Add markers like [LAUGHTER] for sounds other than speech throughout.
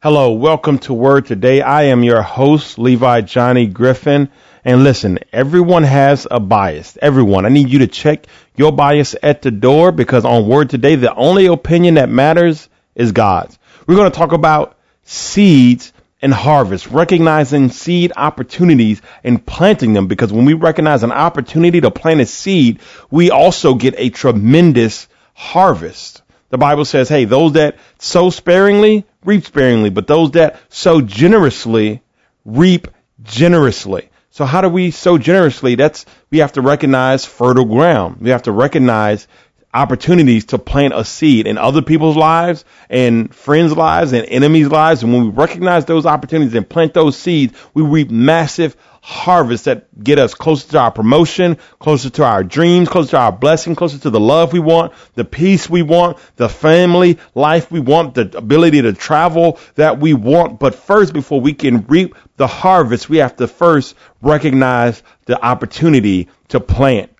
Hello, welcome to Word Today. I am your host, Levy Johnny Griffin. And listen, everyone has a bias. Everyone. I need you to check your bias at the door because on Word Today, the only opinion that matters is God's. We're going to talk about seeds and harvest, recognizing seed opportunities and planting them because when we recognize an opportunity to plant a seed, we also get a tremendous harvest. The Bible says, hey, those that sow sparingly reap sparingly, but those that sow generously reap generously. So how do we sow generously? That's, we have to recognize fertile ground. We have to recognize opportunities to plant a seed in other people's lives and friends' lives and enemies' lives. And when we recognize those opportunities and plant those seeds, we reap massive harvests that get us closer to our promotion, closer to our dreams, closer to our blessing, closer to the love we want, the peace we want, the family life we want, the ability to travel that we want. But first, before we can reap the harvest, we have to first recognize the opportunity to plant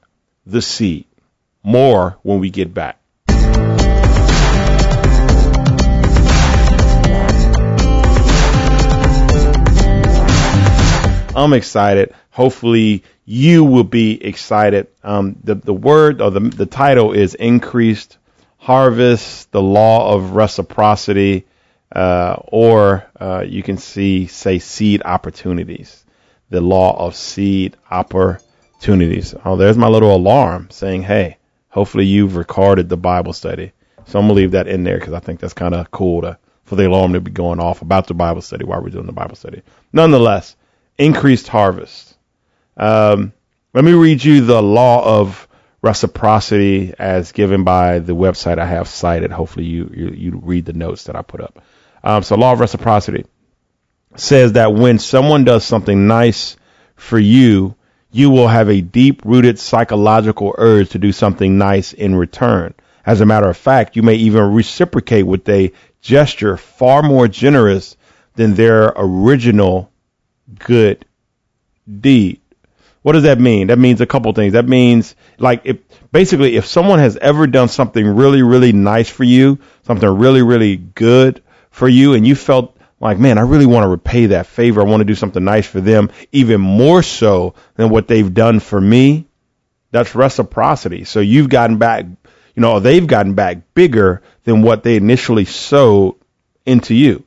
the seed. More when we get back. I'm excited. Hopefully you will be excited. Um, the, the word or the, the title is increased harvest, the law of reciprocity, uh, or uh, you can see say seed opportunities, the law of seed opportunities. Oh, there's my little alarm saying, hey, hopefully you've recorded the Bible study. So I'm gonna leave that in there because I think that's kind of cool to, for the alarm to be going off about the Bible study while we're doing the Bible study. Nonetheless, increased harvest. Um, let me read you the law of reciprocity as given by the website I have cited. Hopefully you, you, you read the notes that I put up. Um, so law of reciprocity says that when someone does something nice for you, you will have a deep rooted psychological urge to do something nice in return. As a matter of fact, you may even reciprocate with a gesture far more generous than their original good deed. What does that mean? That means a couple things. That means like if basically if someone has ever done something really really nice for you, something really really good for you and you felt like, man, I really want to repay that favor. I want to do something nice for them even more so than what they've done for me. That's reciprocity. So you've gotten back, you know, they've gotten back bigger than what they initially sowed into you.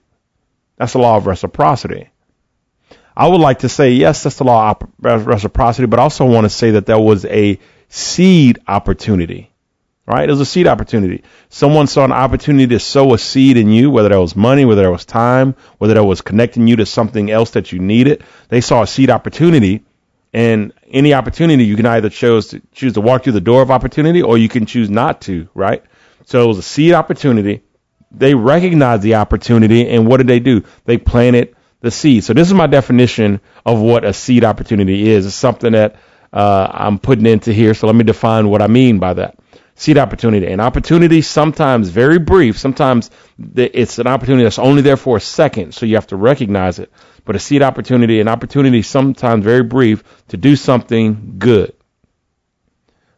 That's the law of reciprocity. I would like to say, yes, that's the law of reciprocity, but I also want to say that there was a seed opportunity, right? It was a seed opportunity. Someone saw an opportunity to sow a seed in you, whether that was money, whether that was time, whether that was connecting you to something else that you needed. They saw a seed opportunity and any opportunity you can either choose to choose to walk through the door of opportunity or you can choose not to, right? So it was a seed opportunity. They recognized the opportunity and what did they do? They planted the seed. So this is my definition of what a seed opportunity is. It's something that uh, I'm putting into here. So let me define what I mean by that. Seed opportunity. An opportunity sometimes very brief. Sometimes it's an opportunity that's only there for a second. So you have to recognize it. But a seed opportunity, an opportunity sometimes very brief to do something good.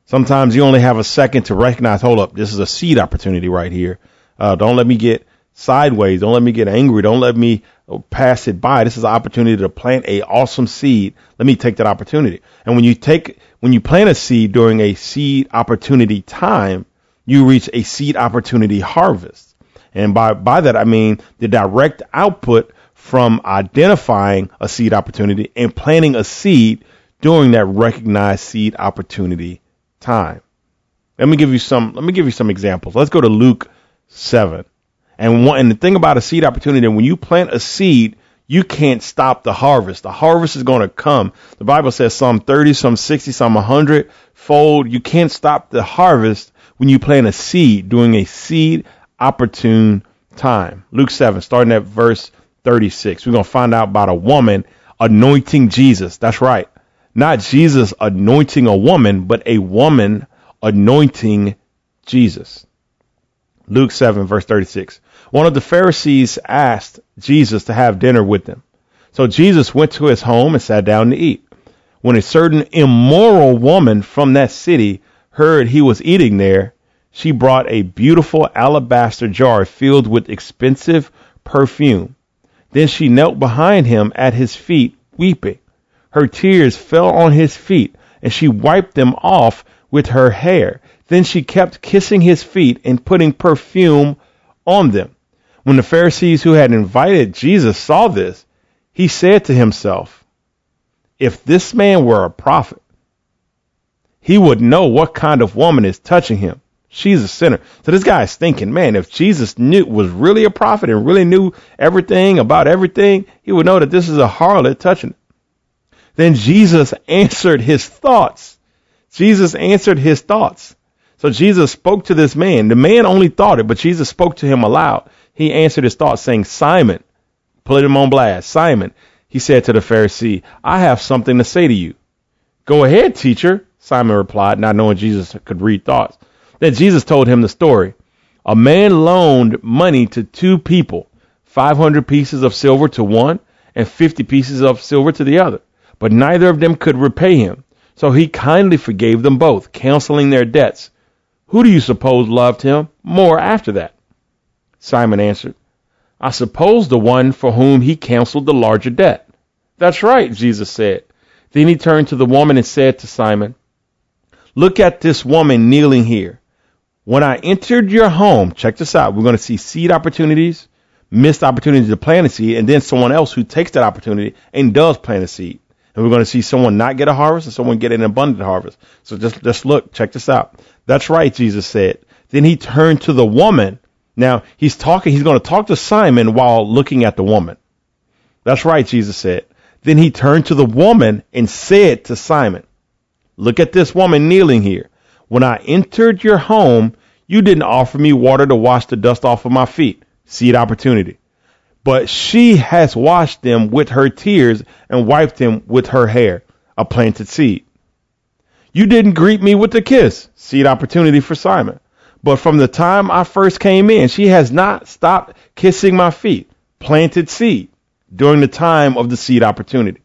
Sometimes you only have a second to recognize, hold up, this is a seed opportunity right here. Uh, don't let me get sideways. Don't let me get angry. Don't let me pass it by. This is an opportunity to plant a awesome seed. Let me take that opportunity. And when you take, when you plant a seed during a seed opportunity time, you reach a seed opportunity harvest. And by, by that, I mean the direct output from identifying a seed opportunity and planting a seed during that recognized seed opportunity time. Let me give you some, let me give you some examples. Let's go to Luke 7. And one, and the thing about a seed opportunity, when you plant a seed, you can't stop the harvest. The harvest is going to come. The Bible says some 30, some 60, some 100 fold. You can't stop the harvest when you plant a seed during a seed opportune time. Luke 7, starting at verse 36. We're going to find out about a woman anointing Jesus. That's right. Not Jesus anointing a woman, but a woman anointing Jesus. Luke 7, verse 36. One of the Pharisees asked Jesus to have dinner with them. So Jesus went to his home and sat down to eat. When a certain immoral woman from that city heard he was eating there, she brought a beautiful alabaster jar filled with expensive perfume. Then she knelt behind him at his feet, weeping. Her tears fell on his feet, and she wiped them off with her hair. Then she kept kissing his feet and putting perfume on them. When the Pharisees who had invited Jesus saw this, he said to himself, If this man were a prophet, he would know what kind of woman is touching him. She's a sinner. So this guy is thinking, man, if Jesus knew was really a prophet and really knew everything about everything, he would know that this is a harlot touching him. Then Jesus [LAUGHS] answered his thoughts. Jesus answered his thoughts. So Jesus spoke to this man. The man only thought it, but Jesus spoke to him aloud. He answered his thoughts, saying, Simon, put him on blast. Simon, he said to the Pharisee, I have something to say to you. Go ahead, teacher, Simon replied, not knowing Jesus could read thoughts. Then Jesus told him the story. A man loaned money to two people, 500 pieces of silver to one and 50 pieces of silver to the other. But neither of them could repay him. So he kindly forgave them both, canceling their debts. Who do you suppose loved him more after that? Simon answered, I suppose the one for whom he canceled the larger debt. That's right, Jesus said. Then he turned to the woman and said to Simon, Look at this woman kneeling here. When I entered your home, check this out. We're going to see seed opportunities, missed opportunities to plant a seed, and then someone else who takes that opportunity and does plant a seed. And we're going to see someone not get a harvest and someone get an abundant harvest. So just, just look, check this out. That's right, Jesus said. Then he turned to the woman. Now he's talking, he's going to talk to Simon while looking at the woman. That's right, Jesus said. Then he turned to the woman and said to Simon, Look at this woman kneeling here. When I entered your home, you didn't offer me water to wash the dust off of my feet. Seed opportunity. But she has washed them with her tears and wiped them with her hair. A planted seed. You didn't greet me with a kiss. Seed opportunity for Simon. But from the time I first came in, she has not stopped kissing my feet. Planted seed during the time of the seed opportunity.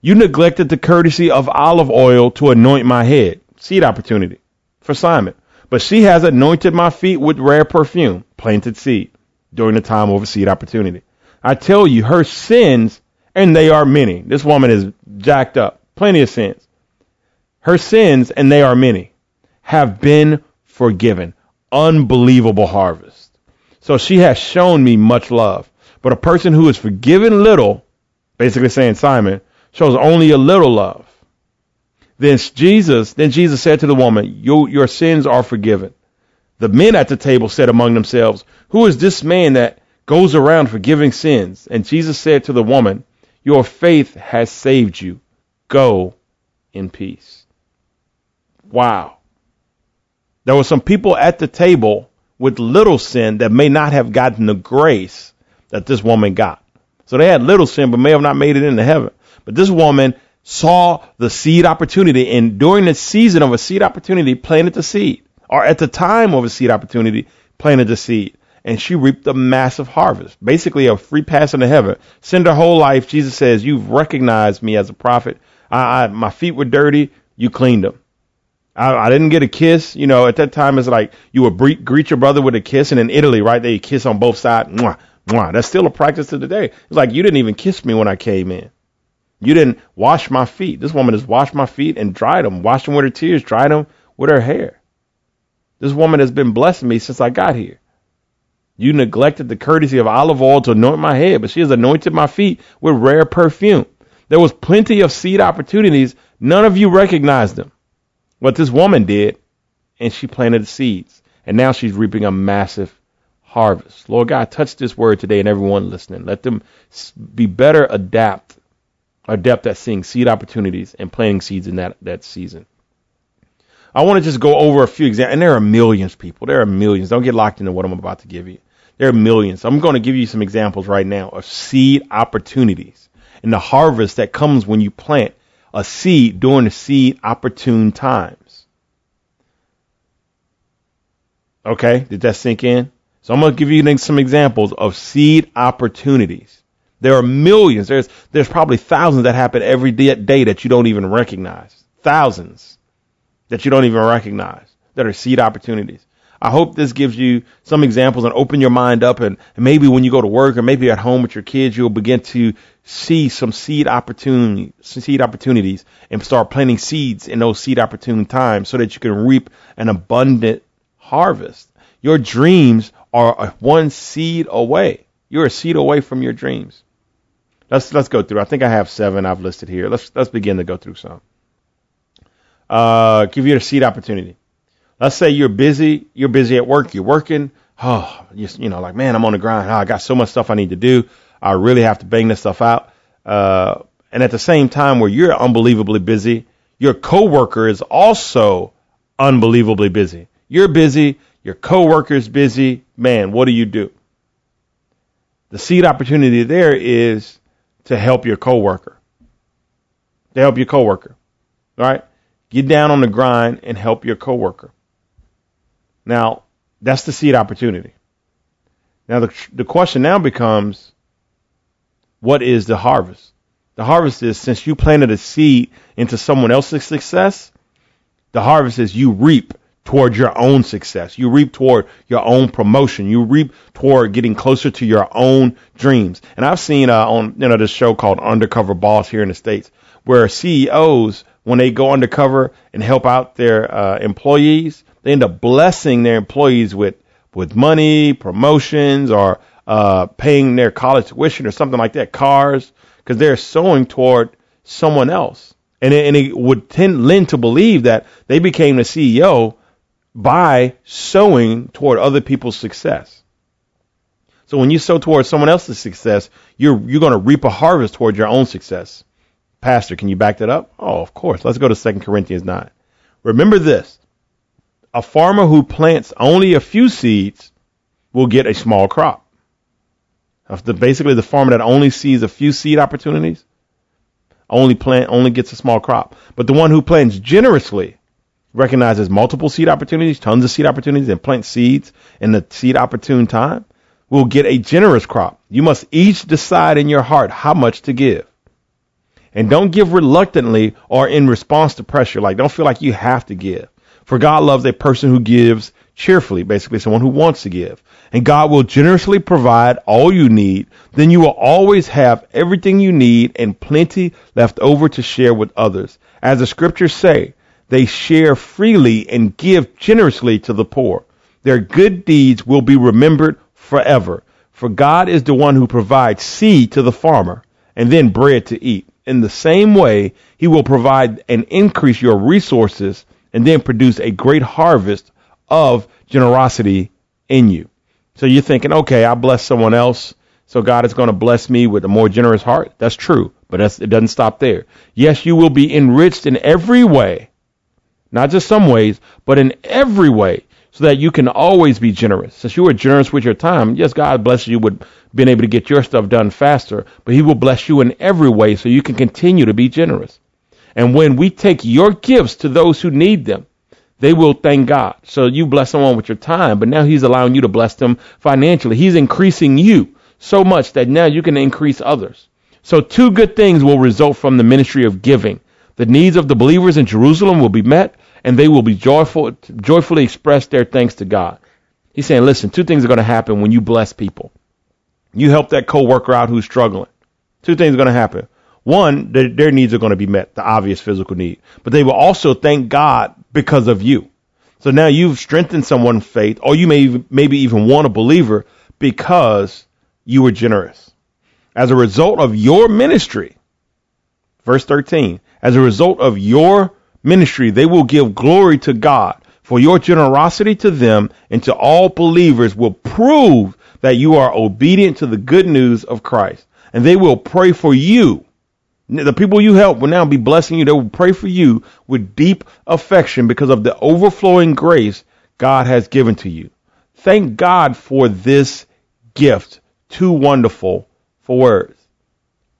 You neglected the courtesy of olive oil to anoint my head. Seed opportunity for Simon. But she has anointed my feet with rare perfume. Planted seed during the time of seed opportunity. I tell you, her sins, and they are many. This woman is jacked up. Plenty of sins. Her sins, and they are many, have been forgiven. Unbelievable harvest. So she has shown me much love. But a person who is forgiven little, basically saying, Simon, shows only a little love. Then Jesus, then Jesus said to the woman, your, your sins are forgiven. The men at the table said among themselves, Who is this man that goes around forgiving sins? And Jesus said to the woman, Your faith has saved you. Go in peace. Wow. There were some people at the table with little sin that may not have gotten the grace that this woman got. So they had little sin, but may have not made it into heaven. But this woman saw the seed opportunity and during the season of a seed opportunity planted the seed. Or at the time of a seed opportunity planted the seed. And she reaped a massive harvest basically a free pass into heaven. Send her whole life jesus says you've recognized me as a prophet. I, I my feet were dirty. You cleaned them I, I didn't get a kiss you know at that time it's like you would greet your brother with a kiss and in italy right they kiss on both sides mwah, mwah. that's still a practice to the day it's like you didn't even kiss me when i came in you didn't wash my feet. This woman has washed my feet and dried them, washed them with her tears, dried them with her hair. This woman has been blessing me since I got here. You neglected the courtesy of olive oil to anoint my head, but she has anointed my feet with rare perfume. There was plenty of seed opportunities. None of you recognized them. What this woman did, and she planted seeds. And now she's reaping a massive harvest. Lord God, touch this word today and everyone listening. Let them be better adapt adept at seeing seed opportunities and planting seeds in that, that season. I want to just go over a few examples, and there are millions, people. There are millions. Don't get locked into what I'm about to give you. There are millions. I'm going to give you some examples right now of seed opportunities and the harvest that comes when you plant a seed during the seed opportune times. Okay, did that sink in? So I'm going to give you some examples of seed opportunities. There are millions. There's there's probably thousands that happen every day that you don't even recognize. Thousands that you don't even recognize that are seed opportunities. I hope this gives you some examples and open your mind up and, and maybe when you go to work or maybe at home with your kids, you'll begin to see some seed opportunity, seed opportunities and start planting seeds in those seed opportune times so that you can reap an abundant harvest. Your dreams are one seed away. You're a seed away from your dreams. Let's let's go through. I think I have seven I've listed here. Let's let's begin to go through some. Uh, give you a seed opportunity. Let's say you're busy. You're busy at work. You're working. Oh, you, you know, like man, I'm on the grind. Oh, I got so much stuff I need to do. I really have to bang this stuff out. Uh, and at the same time, where you're unbelievably busy, your coworker is also unbelievably busy. You're busy. Your coworker's busy. Man, what do you do? The seed opportunity there is to help your coworker. To help your coworker. All right? Get down on the grind and help your coworker. Now, that's the seed opportunity. Now, the, the question now becomes what is the harvest? The harvest is since you planted a seed into someone else's success, the harvest is you reap toward your own success. You reap toward your own promotion. You reap toward getting closer to your own dreams. And I've seen uh, on you know this show called Undercover Boss here in the states, where CEOs when they go undercover and help out their uh, employees, they end up blessing their employees with with money, promotions, or uh, paying their college tuition or something like that, cars, because they're sowing toward someone else. And it, and it would tend lend to believe that they became the CEO by sowing toward other people's success. So when you sow toward someone else's success, you're you're going to reap a harvest toward your own success. Pastor, can you back that up? Oh, of course. Let's go to 2 Corinthians 9. Remember this. A farmer who plants only a few seeds will get a small crop. The, basically, the farmer that only sees a few seed opportunities only plant only gets a small crop. But the one who plants generously recognizes multiple seed opportunities, tons of seed opportunities, and plants seeds in the seed opportune time, will get a generous crop. You must each decide in your heart how much to give. And don't give reluctantly or in response to pressure. Like, don't feel like you have to give. For God loves a person who gives cheerfully, basically someone who wants to give. And God will generously provide all you need. Then you will always have everything you need and plenty left over to share with others. As the scriptures say, they share freely and give generously to the poor. Their good deeds will be remembered forever. For God is the one who provides seed to the farmer and then bread to eat. In the same way, he will provide and increase your resources and then produce a great harvest of generosity in you. So you're thinking, okay, I bless someone else, so God is going to bless me with a more generous heart. That's true, but it doesn't stop there. Yes, you will be enriched in every way not just some ways, but in every way, so that you can always be generous. Since you are generous with your time, yes, God bless you with being able to get your stuff done faster, but He will bless you in every way so you can continue to be generous. And when we take your gifts to those who need them, they will thank God. So you bless someone with your time, but now He's allowing you to bless them financially. He's increasing you so much that now you can increase others. So two good things will result from the ministry of giving. The needs of the believers in Jerusalem will be met, and they will be joyful, joyfully express their thanks to God. He's saying, listen, two things are going to happen when you bless people. You help that coworker out who's struggling. Two things are going to happen. One, their, their needs are going to be met, the obvious physical need, but they will also thank God because of you. So now you've strengthened someone's faith, or you may maybe even want a believer because you were generous. As a result of your ministry, verse 13, as a result of your ministry, they will give glory to God. For your generosity to them and to all believers will prove that you are obedient to the good news of Christ. And they will pray for you. The people you help will now be blessing you. They will pray for you with deep affection because of the overflowing grace God has given to you. Thank God for this gift. Too wonderful for words.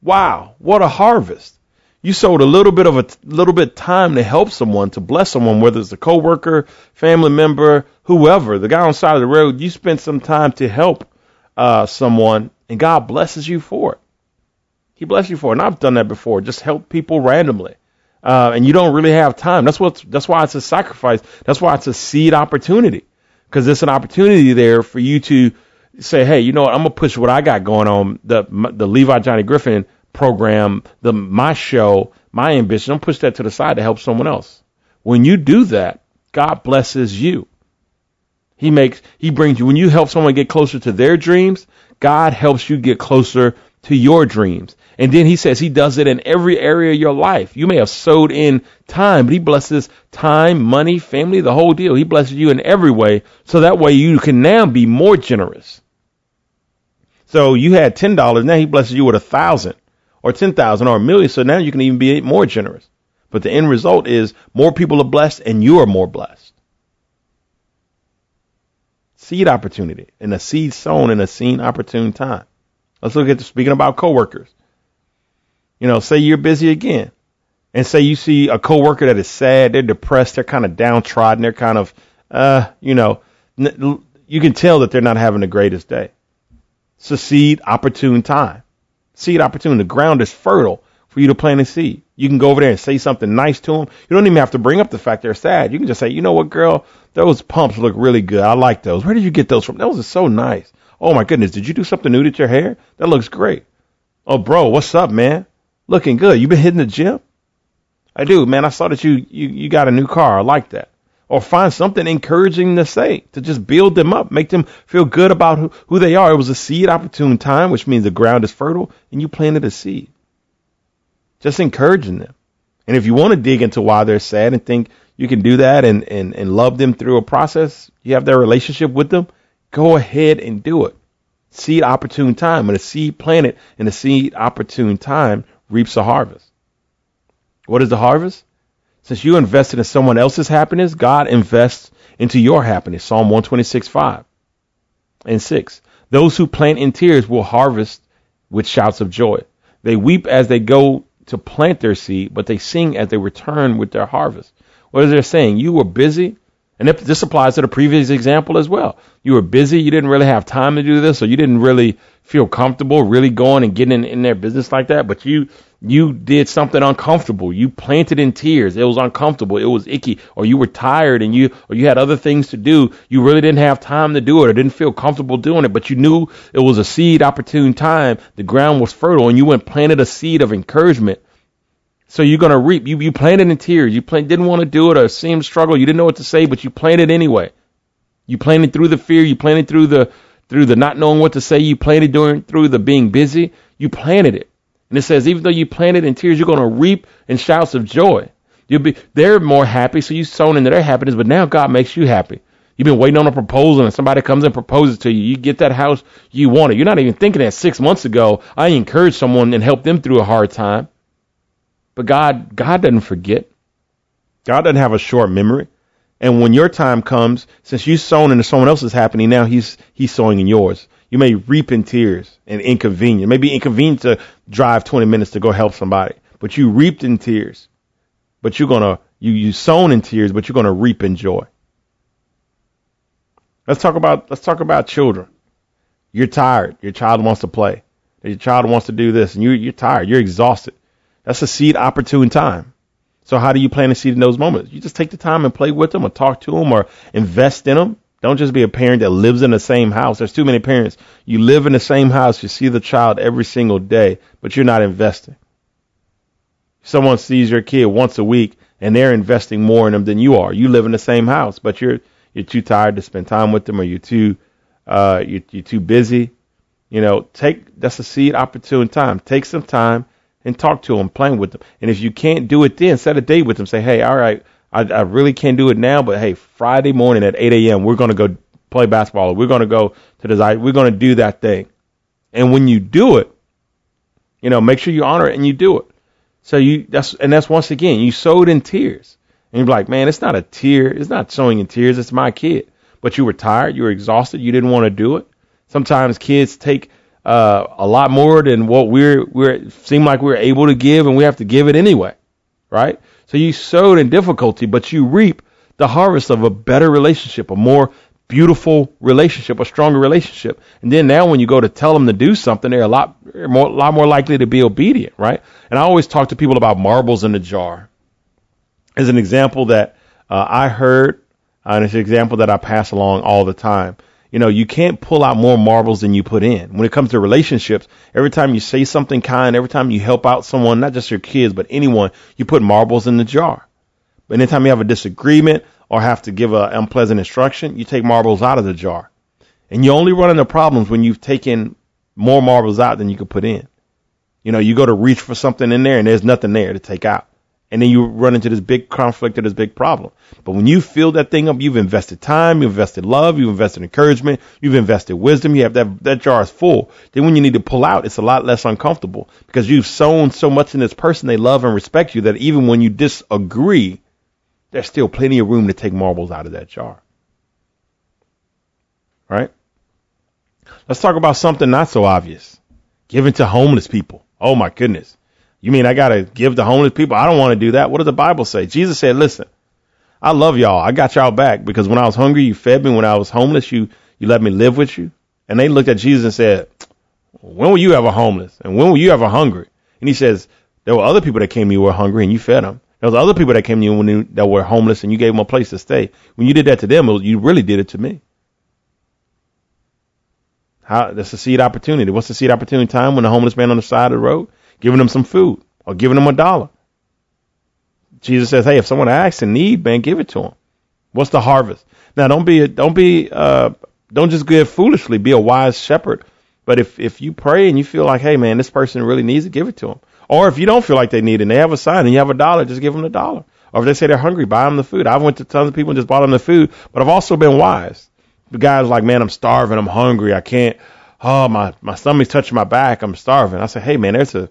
Wow, what a harvest you sowed a little bit of a little bit time to help someone, to bless someone, whether it's a coworker, family member, whoever, the guy on the side of the road. You spent some time to help uh, someone, and God blesses you for it. He blesses you for it. And I've done that before. Just help people randomly, uh, and you don't really have time. That's what. That's why it's a sacrifice. That's why it's a seed opportunity, because there's an opportunity there for you to say, hey, you know what? I'm gonna push what I got going on the the Levy Johnny Griffin program, the my show, my ambition. I'm push that to the side to help someone else. When you do that, God blesses you. He makes he brings you when you help someone get closer to their dreams, God helps you get closer to your dreams. And then he says he does it in every area of your life. You may have sowed in time, but he blesses time, money, family, the whole deal. He blesses you in every way. So that way you can now be more generous. So you had ten dollars, now he blesses you with a thousand or ten thousand or a million. So now you can even be more generous. But the end result is more people are blessed and you are more blessed. Seed opportunity and a seed sown in a seen opportune time. Let's look at speaking about coworkers. You know, say you're busy again and say you see a coworker that is sad, they're depressed, they're kind of downtrodden, they're kind of, uh, you know, n- you can tell that they're not having the greatest day. Seed opportune time. Seed opportune. The ground is fertile for you to plant a seed. You can go over there and say something nice to them. You don't even have to bring up the fact they're sad. You can just say, you know what, girl, those pumps look really good. I like those. Where did you get those from? Those are so nice. Oh my goodness, did you do something new to your hair? That looks great. Oh, bro, what's up, man? Looking good. You've been hitting the gym? I do, man. I saw that you, you, you got a new car. I like that. Or find something encouraging to say to just build them up, make them feel good about who, who they are. It was a seed opportune time, which means the ground is fertile and you planted a seed. Just encouraging them. And if you want to dig into why they're sad and think you can do that and, and, and love them through a process, you have their relationship with them, Go ahead and do it. Seed opportune time. And a seed planted in a seed opportune time reaps a harvest. What is the harvest? Since you invested in someone else's happiness, God invests into your happiness. Psalm 126, 5 and 6. Those who plant in tears will harvest with shouts of joy. They weep as they go to plant their seed, but they sing as they return with their harvest. What is they saying? You were busy and this applies to the previous example as well. You were busy, you didn't really have time to do this, or you didn't really feel comfortable really going and getting in, in their business like that, but you you did something uncomfortable. You planted in tears. It was uncomfortable. It was icky. Or you were tired and you or you had other things to do. You really didn't have time to do it or didn't feel comfortable doing it, but you knew it was a seed opportune time. The ground was fertile and you went planted a seed of encouragement so you're to reap. You, you planted in tears. You plant, didn't want to do it or seemed struggle. You didn't know what to say, but you planted anyway. You planted through the fear. You planted through the, through the not knowing what to say. You planted during, through the being busy. You planted it. And it says, even though you planted in tears, you're going to reap in shouts of joy. You'll be, they're more happy. So you sown into their happiness, but now God makes you happy. You've been waiting on a proposal and somebody comes and proposes to you. You get that house you wanted. You're not even thinking that six months ago, I encouraged someone and helped them through a hard time. But God, God doesn't forget. God doesn't have a short memory. And when your time comes, since you sown into someone else's happening, now he's he's sowing in yours. You may reap in tears and inconvenience. It may be inconvenient to drive 20 minutes to go help somebody, but you reaped in tears. But you're gonna you you sown in tears, but you're gonna reap in joy. Let's talk about let's talk about children. You're tired. Your child wants to play. Your child wants to do this, and you you're tired. You're exhausted. That's a seed opportune time. So how do you plant a seed in those moments? You just take the time and play with them or talk to them or invest in them. Don't just be a parent that lives in the same house. There's too many parents. You live in the same house. You see the child every single day, but you're not investing. Someone sees your kid once a week and they're investing more in them than you are. You live in the same house, but you're you're too tired to spend time with them, or you're too uh, you're, you're too busy. You know, take that's a seed opportune time. Take some time and talk to them, playing with them. And if you can't do it then, set a date with them. Say, hey, all right, I, I really can't do it now, but hey, Friday morning at 8 a.m., we're going to go play basketball. We're going to go to the We're going to do that thing. And when you do it, you know, make sure you honor it and you do it. So you that's and that's once again you sowed in tears. And you're like, man, it's not a tear. It's not sowing in tears. It's my kid. But you were tired. You were exhausted. You didn't want to do it. Sometimes kids take uh, a lot more than what we're we're seem like we're able to give, and we have to give it anyway, right? So you sowed in difficulty, but you reap the harvest of a better relationship, a more beautiful relationship, a stronger relationship. And then now when you go to tell them to do something, they're a lot more, a lot more likely to be obedient, right? And I always talk to people about marbles in a jar. As an example that uh, I heard Uh, and it's an example that I pass along all the time. You know, you can't pull out more marbles than you put in. When it comes to relationships, every time you say something kind, every time you help out someone, not just your kids, but anyone, you put marbles in the jar. But anytime you have a disagreement or have to give an unpleasant instruction, you take marbles out of the jar. And you only run into problems when you've taken more marbles out than you could put in. You know, you go to reach for something in there and there's nothing there to take out. And then you run into this big conflict or this big problem. But when you fill that thing up, you've invested time, you've invested love, you've invested encouragement, you've invested wisdom, you have that, that jar is full. Then when you need to pull out, it's a lot less uncomfortable because you've sown so much in this person they love and respect you that even when you disagree, there's still plenty of room to take marbles out of that jar. Right? Let's talk about something not so obvious. Giving to homeless people. Oh my goodness. You mean I got to give to homeless people? I don't want to do that. What does the Bible say? Jesus said, listen, I love y'all. I got y'all back because when I was hungry, you fed me. When I was homeless, you, you let me live with you. And they looked at Jesus and said, when will you ever homeless? And when will you ever hungry? And he says, there were other people that came to you who were hungry and you fed them. There was other people that came to you when you, that were homeless and you gave them a place to stay. When you did that to them, you really did it to me. How, that's a seed opportunity. What's the seed opportunity time when the homeless man on the side of the road? Giving them some food or giving them a dollar. Jesus says, hey, if someone asks in need, man, give it to them. What's the harvest? Now, don't be, don't be, uh, don't just give foolishly. Be a wise shepherd. But if, if you pray and you feel like, hey, man, this person really needs it, give it to them. Or if you don't feel like they need it and they have a sign and you have a dollar, just give them the dollar. Or if they say they're hungry, buy them the food. I've went to tons of people and just bought them the food, but I've also been wise. The guy's like, man, I'm starving. I'm hungry. I can't. Oh, my, my stomach's touching my back. I'm starving. I said, hey, man, there's a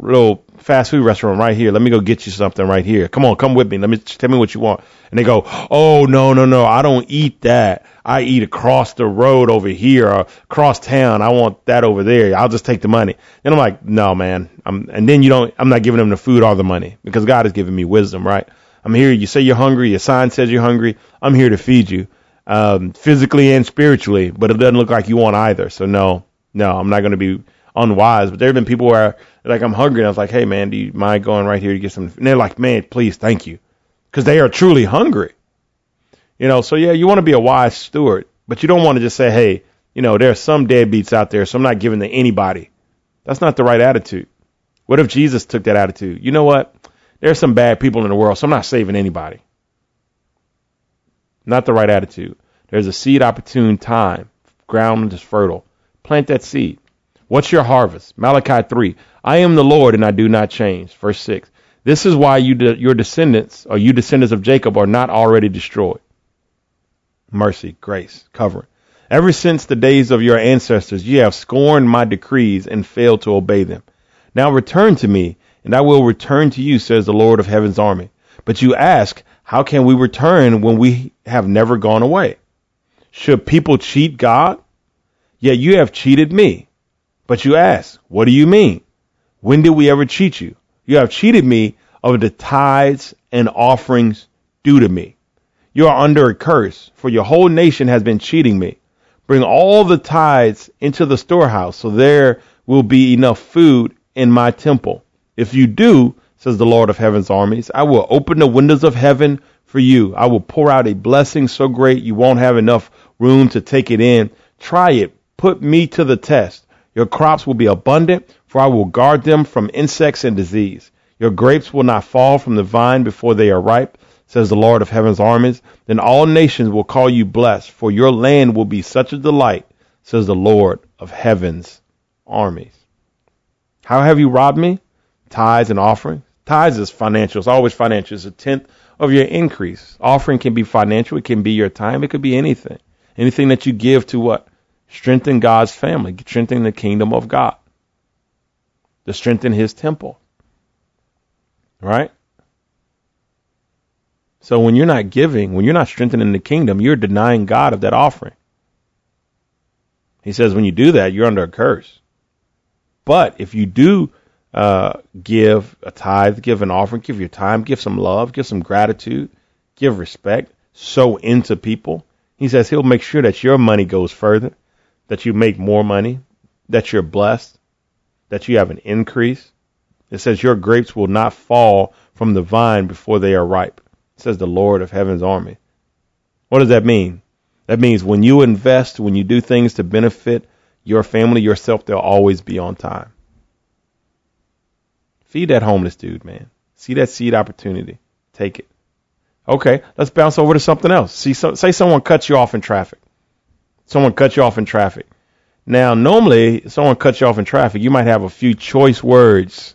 real fast food restaurant right here. Let me go get you something right here. Come on, come with me. Let me tell me what you want. And they go, oh no, no, no, I don't eat that. I eat across the road over here or across town. I want that over there. I'll just take the money. And I'm like, no, man. I'm, and then you don't. I'm not giving them the food or the money because God has given me wisdom, right? I'm here. You say you're hungry. Your sign says you're hungry. I'm here to feed you, um, physically and spiritually. But it doesn't look like you want either. So no, no, I'm not going to be unwise. But there have been people where like I'm hungry and I was like, hey man, do you mind going right here to get some? And they're like, man, please, thank you, because they are truly hungry. You know, so yeah, you want to be a wise steward, but you don't want to just say, hey, you know, there are some deadbeats out there, so I'm not giving to anybody. That's not the right attitude. What if Jesus took that attitude? You know what? There are some bad people in the world, so I'm not saving anybody. Not the right attitude. There's a seed opportune time. Ground is fertile. Plant that seed. What's your harvest? Malachi 3. I am the Lord and I do not change. Verse 6. This is why you de- your descendants, or you descendants of Jacob, are not already destroyed. Mercy, grace, covering. Ever since the days of your ancestors, you have scorned my decrees and failed to obey them. Now return to me, and I will return to you, says the Lord of heaven's army. But you ask, how can we return when we have never gone away? Should people cheat God? Yet you have cheated me. But you ask, what do you mean? When did we ever cheat you? You have cheated me of the tithes and offerings due to me. You are under a curse, for your whole nation has been cheating me. Bring all the tithes into the storehouse, so there will be enough food in my temple. If you do, says the Lord of heaven's armies, I will open the windows of heaven for you. I will pour out a blessing so great you won't have enough room to take it in. Try it. Put me to the test. Your crops will be abundant, for I will guard them from insects and disease. Your grapes will not fall from the vine before they are ripe, says the Lord of heaven's armies. Then all nations will call you blessed, for your land will be such a delight, says the Lord of heaven's armies. How have you robbed me? Tithes and offerings. Tithes is financial. It's always financial. It's a tenth of your increase. Offering can be financial. It can be your time. It could be anything. Anything that you give to what? Strengthen God's family, strengthen the kingdom of God, to strengthen his temple. Right? So when you're not giving, when you're not strengthening the kingdom, you're denying God of that offering. He says when you do that, you're under a curse. But if you do uh, give a tithe, give an offering, give your time, give some love, give some gratitude, give respect, sow into people, he says he'll make sure that your money goes further that you make more money, that you're blessed, that you have an increase. It says your grapes will not fall from the vine before they are ripe. Says the Lord of heaven's army. What does that mean? That means when you invest, when you do things to benefit your family, yourself, they'll always be on time. Feed that homeless dude, man. See that seed opportunity. Take it. Okay, let's bounce over to something else. See, so, say someone cuts you off in traffic. Someone cuts you off in traffic. Now, normally, someone cuts you off in traffic, you might have a few choice words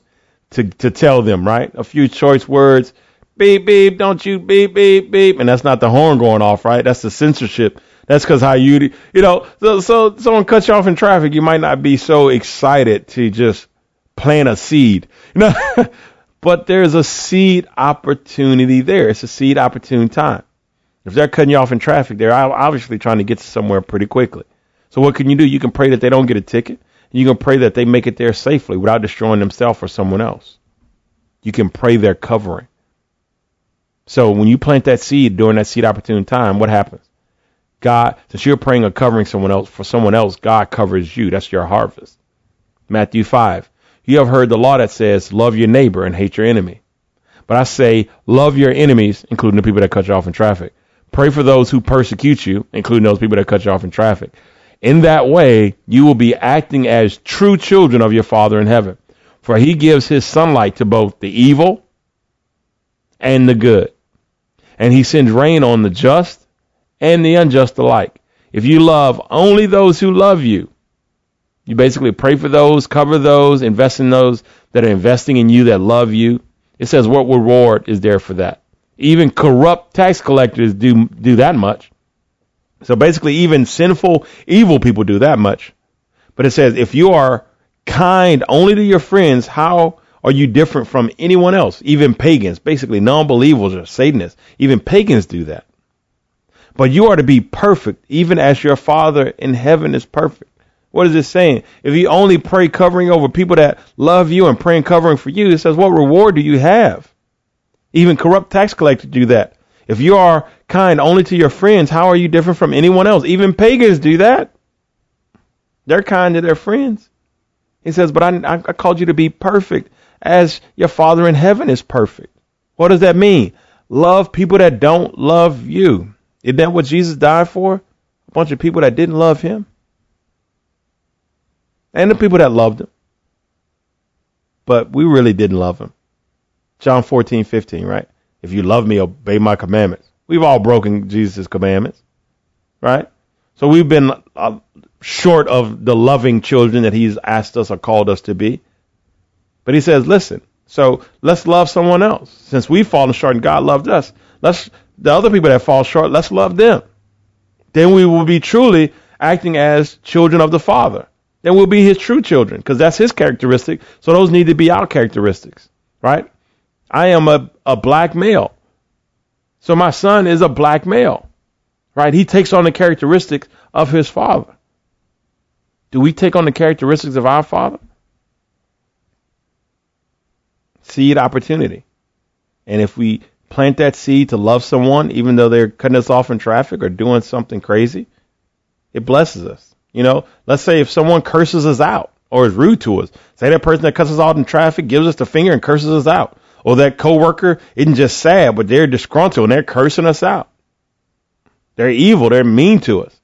to, to tell them, right? A few choice words. Beep, beep, don't you beep, beep, beep. And that's not the horn going off, right? That's the censorship. That's because how you, you know, so, so someone cuts you off in traffic, you might not be so excited to just plant a seed. You [LAUGHS] know, but there's a seed opportunity there. It's a seed opportune time. If they're cutting you off in traffic, they're obviously trying to get somewhere pretty quickly. So what can you do? You can pray that they don't get a ticket. You can pray that they make it there safely without destroying themselves or someone else. You can pray their covering. So when you plant that seed during that seed opportune time, what happens? God, since you're praying or covering someone else for someone else, God covers you. That's your harvest. Matthew 5. You have heard the law that says, love your neighbor and hate your enemy. But I say, love your enemies, including the people that cut you off in traffic. Pray for those who persecute you, including those people that cut you off in traffic. In that way, you will be acting as true children of your Father in heaven. For he gives his sunlight to both the evil and the good. And he sends rain on the just and the unjust alike. If you love only those who love you, you basically pray for those, cover those, invest in those that are investing in you that love you. It says what reward is there for that? Even corrupt tax collectors do do that much. So basically even sinful evil people do that much. But it says if you are kind only to your friends, how are you different from anyone else? Even pagans, basically non-believers or Satanists, even pagans do that. But you are to be perfect, even as your Father in heaven is perfect. What is it saying? If you only pray covering over people that love you and praying covering for you, it says, what reward do you have? Even corrupt tax collectors do that. If you are kind only to your friends, how are you different from anyone else? Even pagans do that. They're kind to their friends. He says, but I, I called you to be perfect as your Father in heaven is perfect. What does that mean? Love people that don't love you. Isn't that what Jesus died for? A bunch of people that didn't love him and the people that loved him. But we really didn't love him. John 14, 15, right? If you love me, obey my commandments. We've all broken Jesus' commandments, right? So we've been uh, short of the loving children that he's asked us or called us to be. But he says, listen, so let's love someone else. Since we've fallen short and God loved us, let's, the other people that fall short, let's love them. Then we will be truly acting as children of the Father then we'll be his true children because that's his characteristic. So those need to be our characteristics, right? I am a, a black male. So my son is a black male, right? He takes on the characteristics of his father. Do we take on the characteristics of our father? Seed opportunity. And if we plant that seed to love someone, even though they're cutting us off in traffic or doing something crazy, it blesses us. You know, let's say if someone curses us out or is rude to us, say that person that cuts us out in traffic gives us the finger and curses us out, or that coworker isn't just sad, but they're disgruntled and they're cursing us out. They're evil. They're mean to us.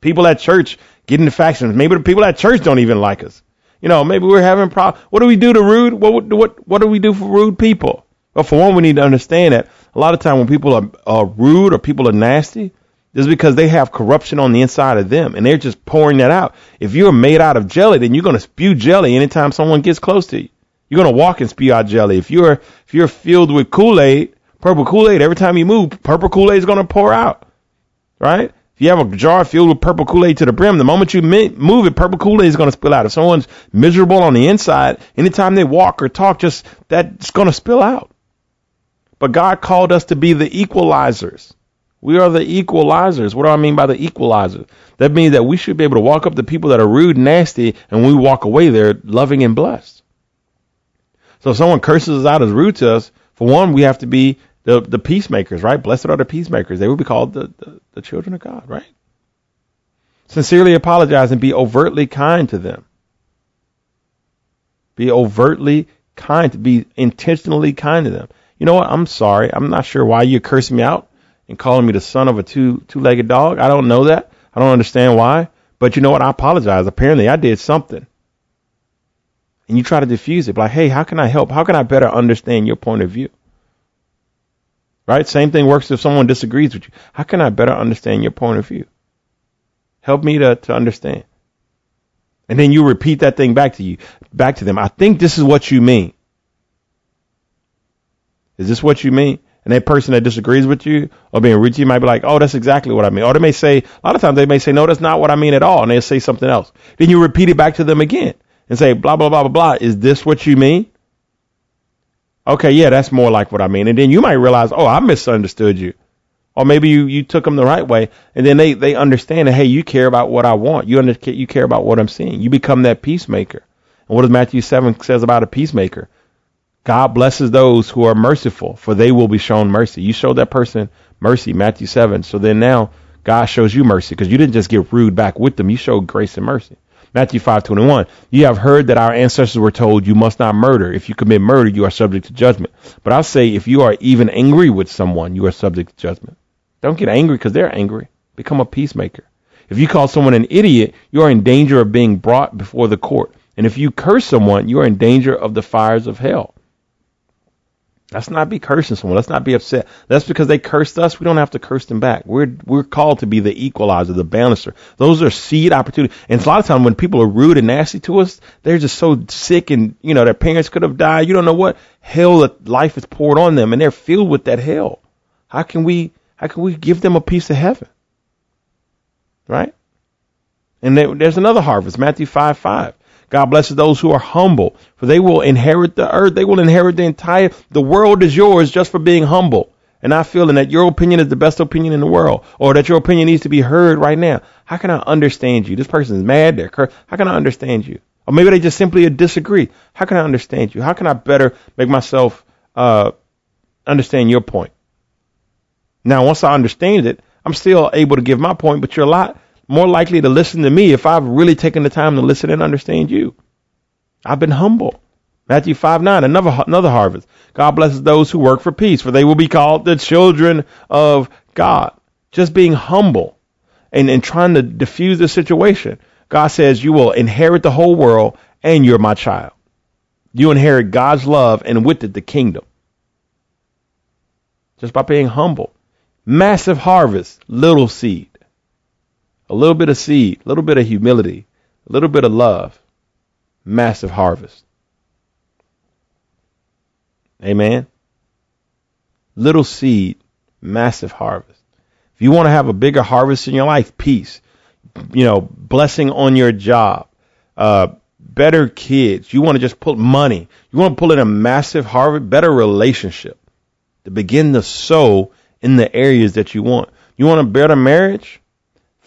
People at church get into factions. Maybe the people at church don't even like us. You know, maybe we're having problems. What do we do to rude? What, what, what do we do for rude people? Well, for one, we need to understand that a lot of time when people are, are rude or people are nasty, is because they have corruption on the inside of them and they're just pouring that out. If you're made out of jelly, then you're going to spew jelly anytime someone gets close to you. You're to walk spew out jelly. If you're, if you're filled with Kool-Aid, purple Kool-Aid, every time you move, purple Kool-Aid is going to pour out. Right? If you have a jar filled with purple Kool-Aid to the brim, the moment you move it, purple Kool-Aid is going to spill out. If someone's miserable on the inside, anytime they walk or talk, just that's going to spill out. But God called us to be the equalizers. We are the equalizers. What do I mean by the equalizer? That means that we should be able to walk up to people that are rude, nasty, and we walk away there loving and blessed. So if someone curses us out as rude to us, for one, we have to be the, the peacemakers, right? Blessed are the peacemakers. They will be called the, the, the children of God, right? Sincerely apologize and be overtly kind to them. Be overtly kind, to be intentionally kind to them. You know what? I'm sorry. I'm not sure why you cursed me out and calling me the son of a two two legged dog. I don't know that. I don't understand why. But you know what? I apologize. Apparently I did something. And you try to diffuse it. Like, hey, how can I help? How can I better understand your point of view? Right? Same thing works if someone disagrees with you. How can I better understand your point of view? Help me to, to understand. And then you repeat that thing back to you, back to them. I think this is what you mean. Is this what you mean? And that person that disagrees with you or being rude to you might be like, oh, that's exactly what I mean. Or they may say, a lot of times they may say, no, that's not what I mean at all. And they'll say something else. Then you repeat it back to them again and say, blah, blah, blah, blah, blah. Is this what you mean? Okay, yeah, that's more like what I mean. And then you might realize, oh, I misunderstood you. Or maybe you, you took them the right way. And then they, they understand that, hey, you care about what I want. You, under, you care about what I'm seeing. You become that peacemaker. And what does Matthew 7 says about a peacemaker? God blesses those who are merciful, for they will be shown mercy. You showed that person mercy, Matthew 7. So then now God shows you mercy because you didn't just get rude back with them. You showed grace and mercy. Matthew 5:21. You have heard that our ancestors were told you must not murder. If you commit murder, you are subject to judgment. But I say if you are even angry with someone, you are subject to judgment. Don't get angry because they're angry. Become a peacemaker. If you call someone an idiot, you are in danger of being brought before the court. And if you curse someone, you are in danger of the fires of hell. Let's not be cursing someone. Let's not be upset. That's because they cursed us. We don't have to curse them back. We're we're called to be the equalizer, the balancer. Those are seed opportunities. And a lot of times when people are rude and nasty to us, they're just so sick and you know their parents could have died. You don't know what hell that life is poured on them, and they're filled with that hell. How can we how can we give them a piece of heaven? Right? And there's another harvest, Matthew five five. God blesses those who are humble, for they will inherit the earth. They will inherit the entire, the world is yours just for being humble and not feeling that your opinion is the best opinion in the world or that your opinion needs to be heard right now. How can I understand you? This person is mad. They're cursed. How can I understand you? Or maybe they just simply disagree. How can I understand you? How can I better make myself, uh, understand your point? Now, once I understand it, I'm still able to give my point, but you're a lot more likely to listen to me if I've really taken the time to listen and understand you. I've been humble. Matthew 5 9, another, another harvest. God blesses those who work for peace, for they will be called the children of God. Just being humble and, and trying to diffuse the situation. God says, You will inherit the whole world, and you're my child. You inherit God's love, and with it, the kingdom. Just by being humble. Massive harvest, little seed a little bit of seed, a little bit of humility, a little bit of love, massive harvest. Amen. Little seed, massive harvest. If you want to have a bigger harvest in your life, peace, you know, blessing on your job, uh, better kids. You want to just put money. You want to pull in a massive harvest, better relationship to begin to sow in the areas that you want. You want a better marriage?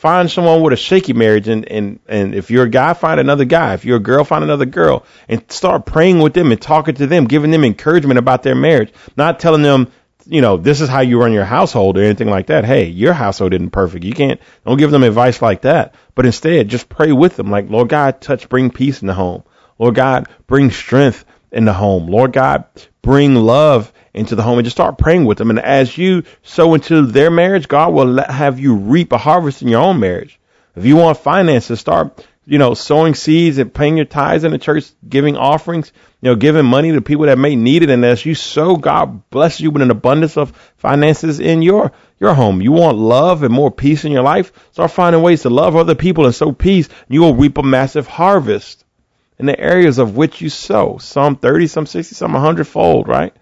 Find someone with a shaky marriage, and, and, and if you're a guy, find another guy. If you're a girl, find another girl, and start praying with them and talking to them, giving them encouragement about their marriage. Not telling them, you know, this is how you run your household or anything like that. Hey, your household isn't perfect. You can't, don't give them advice like that. But instead, just pray with them. Like, Lord God, touch, bring peace in the home. Lord God, bring strength in the home. Lord God, bring love into the home and just start praying with them. And as you sow into their marriage, God will have you reap a harvest in your own marriage. If you want finances, start, you know, sowing seeds and paying your tithes in the church, giving offerings, you know, giving money to people that may need it. And as you sow, God bless you with an abundance of finances in your, your home. You want love and more peace in your life? Start finding ways to love other people and sow peace. You will reap a massive harvest in the areas of which you sow. Some 30, some 60, some 100 fold, right?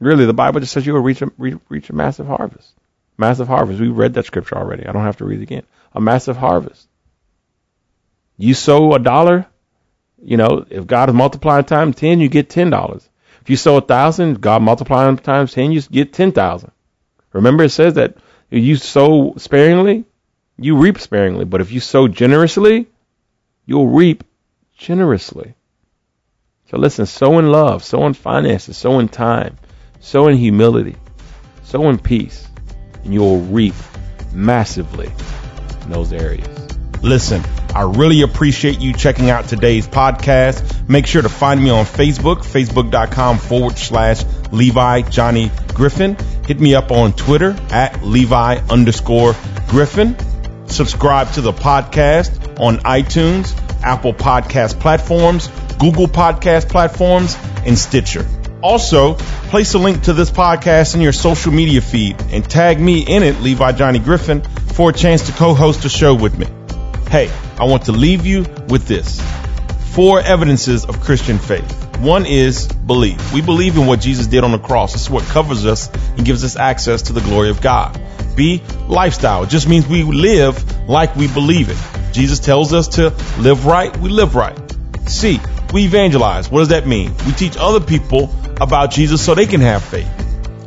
Really, the Bible just says you will reach a, reach a massive harvest. Massive harvest. We read that scripture already. I don't have to read it again. A massive harvest. You sow a dollar, you know, if God is multiplying times 10, you get $10. If you sow a thousand, God multiplying times 10, you get 10,000. Remember, it says that if you sow sparingly, you reap sparingly. But if you sow generously, you'll reap generously. So listen, sow in love, sow in finances, sow in time, sow in humility, sow in peace, and you will reap massively in those areas. Listen, I really appreciate you checking out today's podcast. Make sure to find me on Facebook, facebook.com forward slash Levy Johnny Griffin. Hit me up on Twitter at Levy underscore Griffin. Subscribe to the podcast on iTunes, Apple Podcast platforms, Google Podcast platforms, and Stitcher. Also, place a link to this podcast in your social media feed and tag me in it, Levy Johnny Griffin, for a chance to co-host a show with me. Hey, I want to leave you with this. Four evidences of Christian faith. One is belief. We believe in what Jesus did on the cross. Is what covers us and gives us access to the glory of God. B, lifestyle. It just means we live like we believe it. Jesus tells us to live right, we live right. C, we evangelize. What does that mean? We teach other people about Jesus so they can have faith.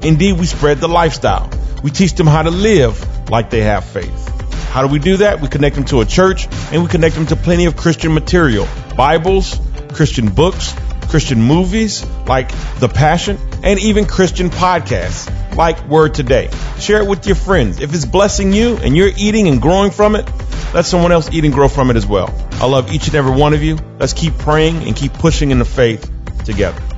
Indeed, we spread the lifestyle. We teach them how to live like they have faith. How do we do that? We connect them to a church and we connect them to plenty of Christian material. Bibles, Christian books, Christian movies like The Passion, and even Christian podcasts like Word Today. Share it with your friends. If it's blessing you and you're eating and growing from it, let someone else eat and grow from it as well. I love each and every one of you. Let's keep praying and keep pushing in the faith together.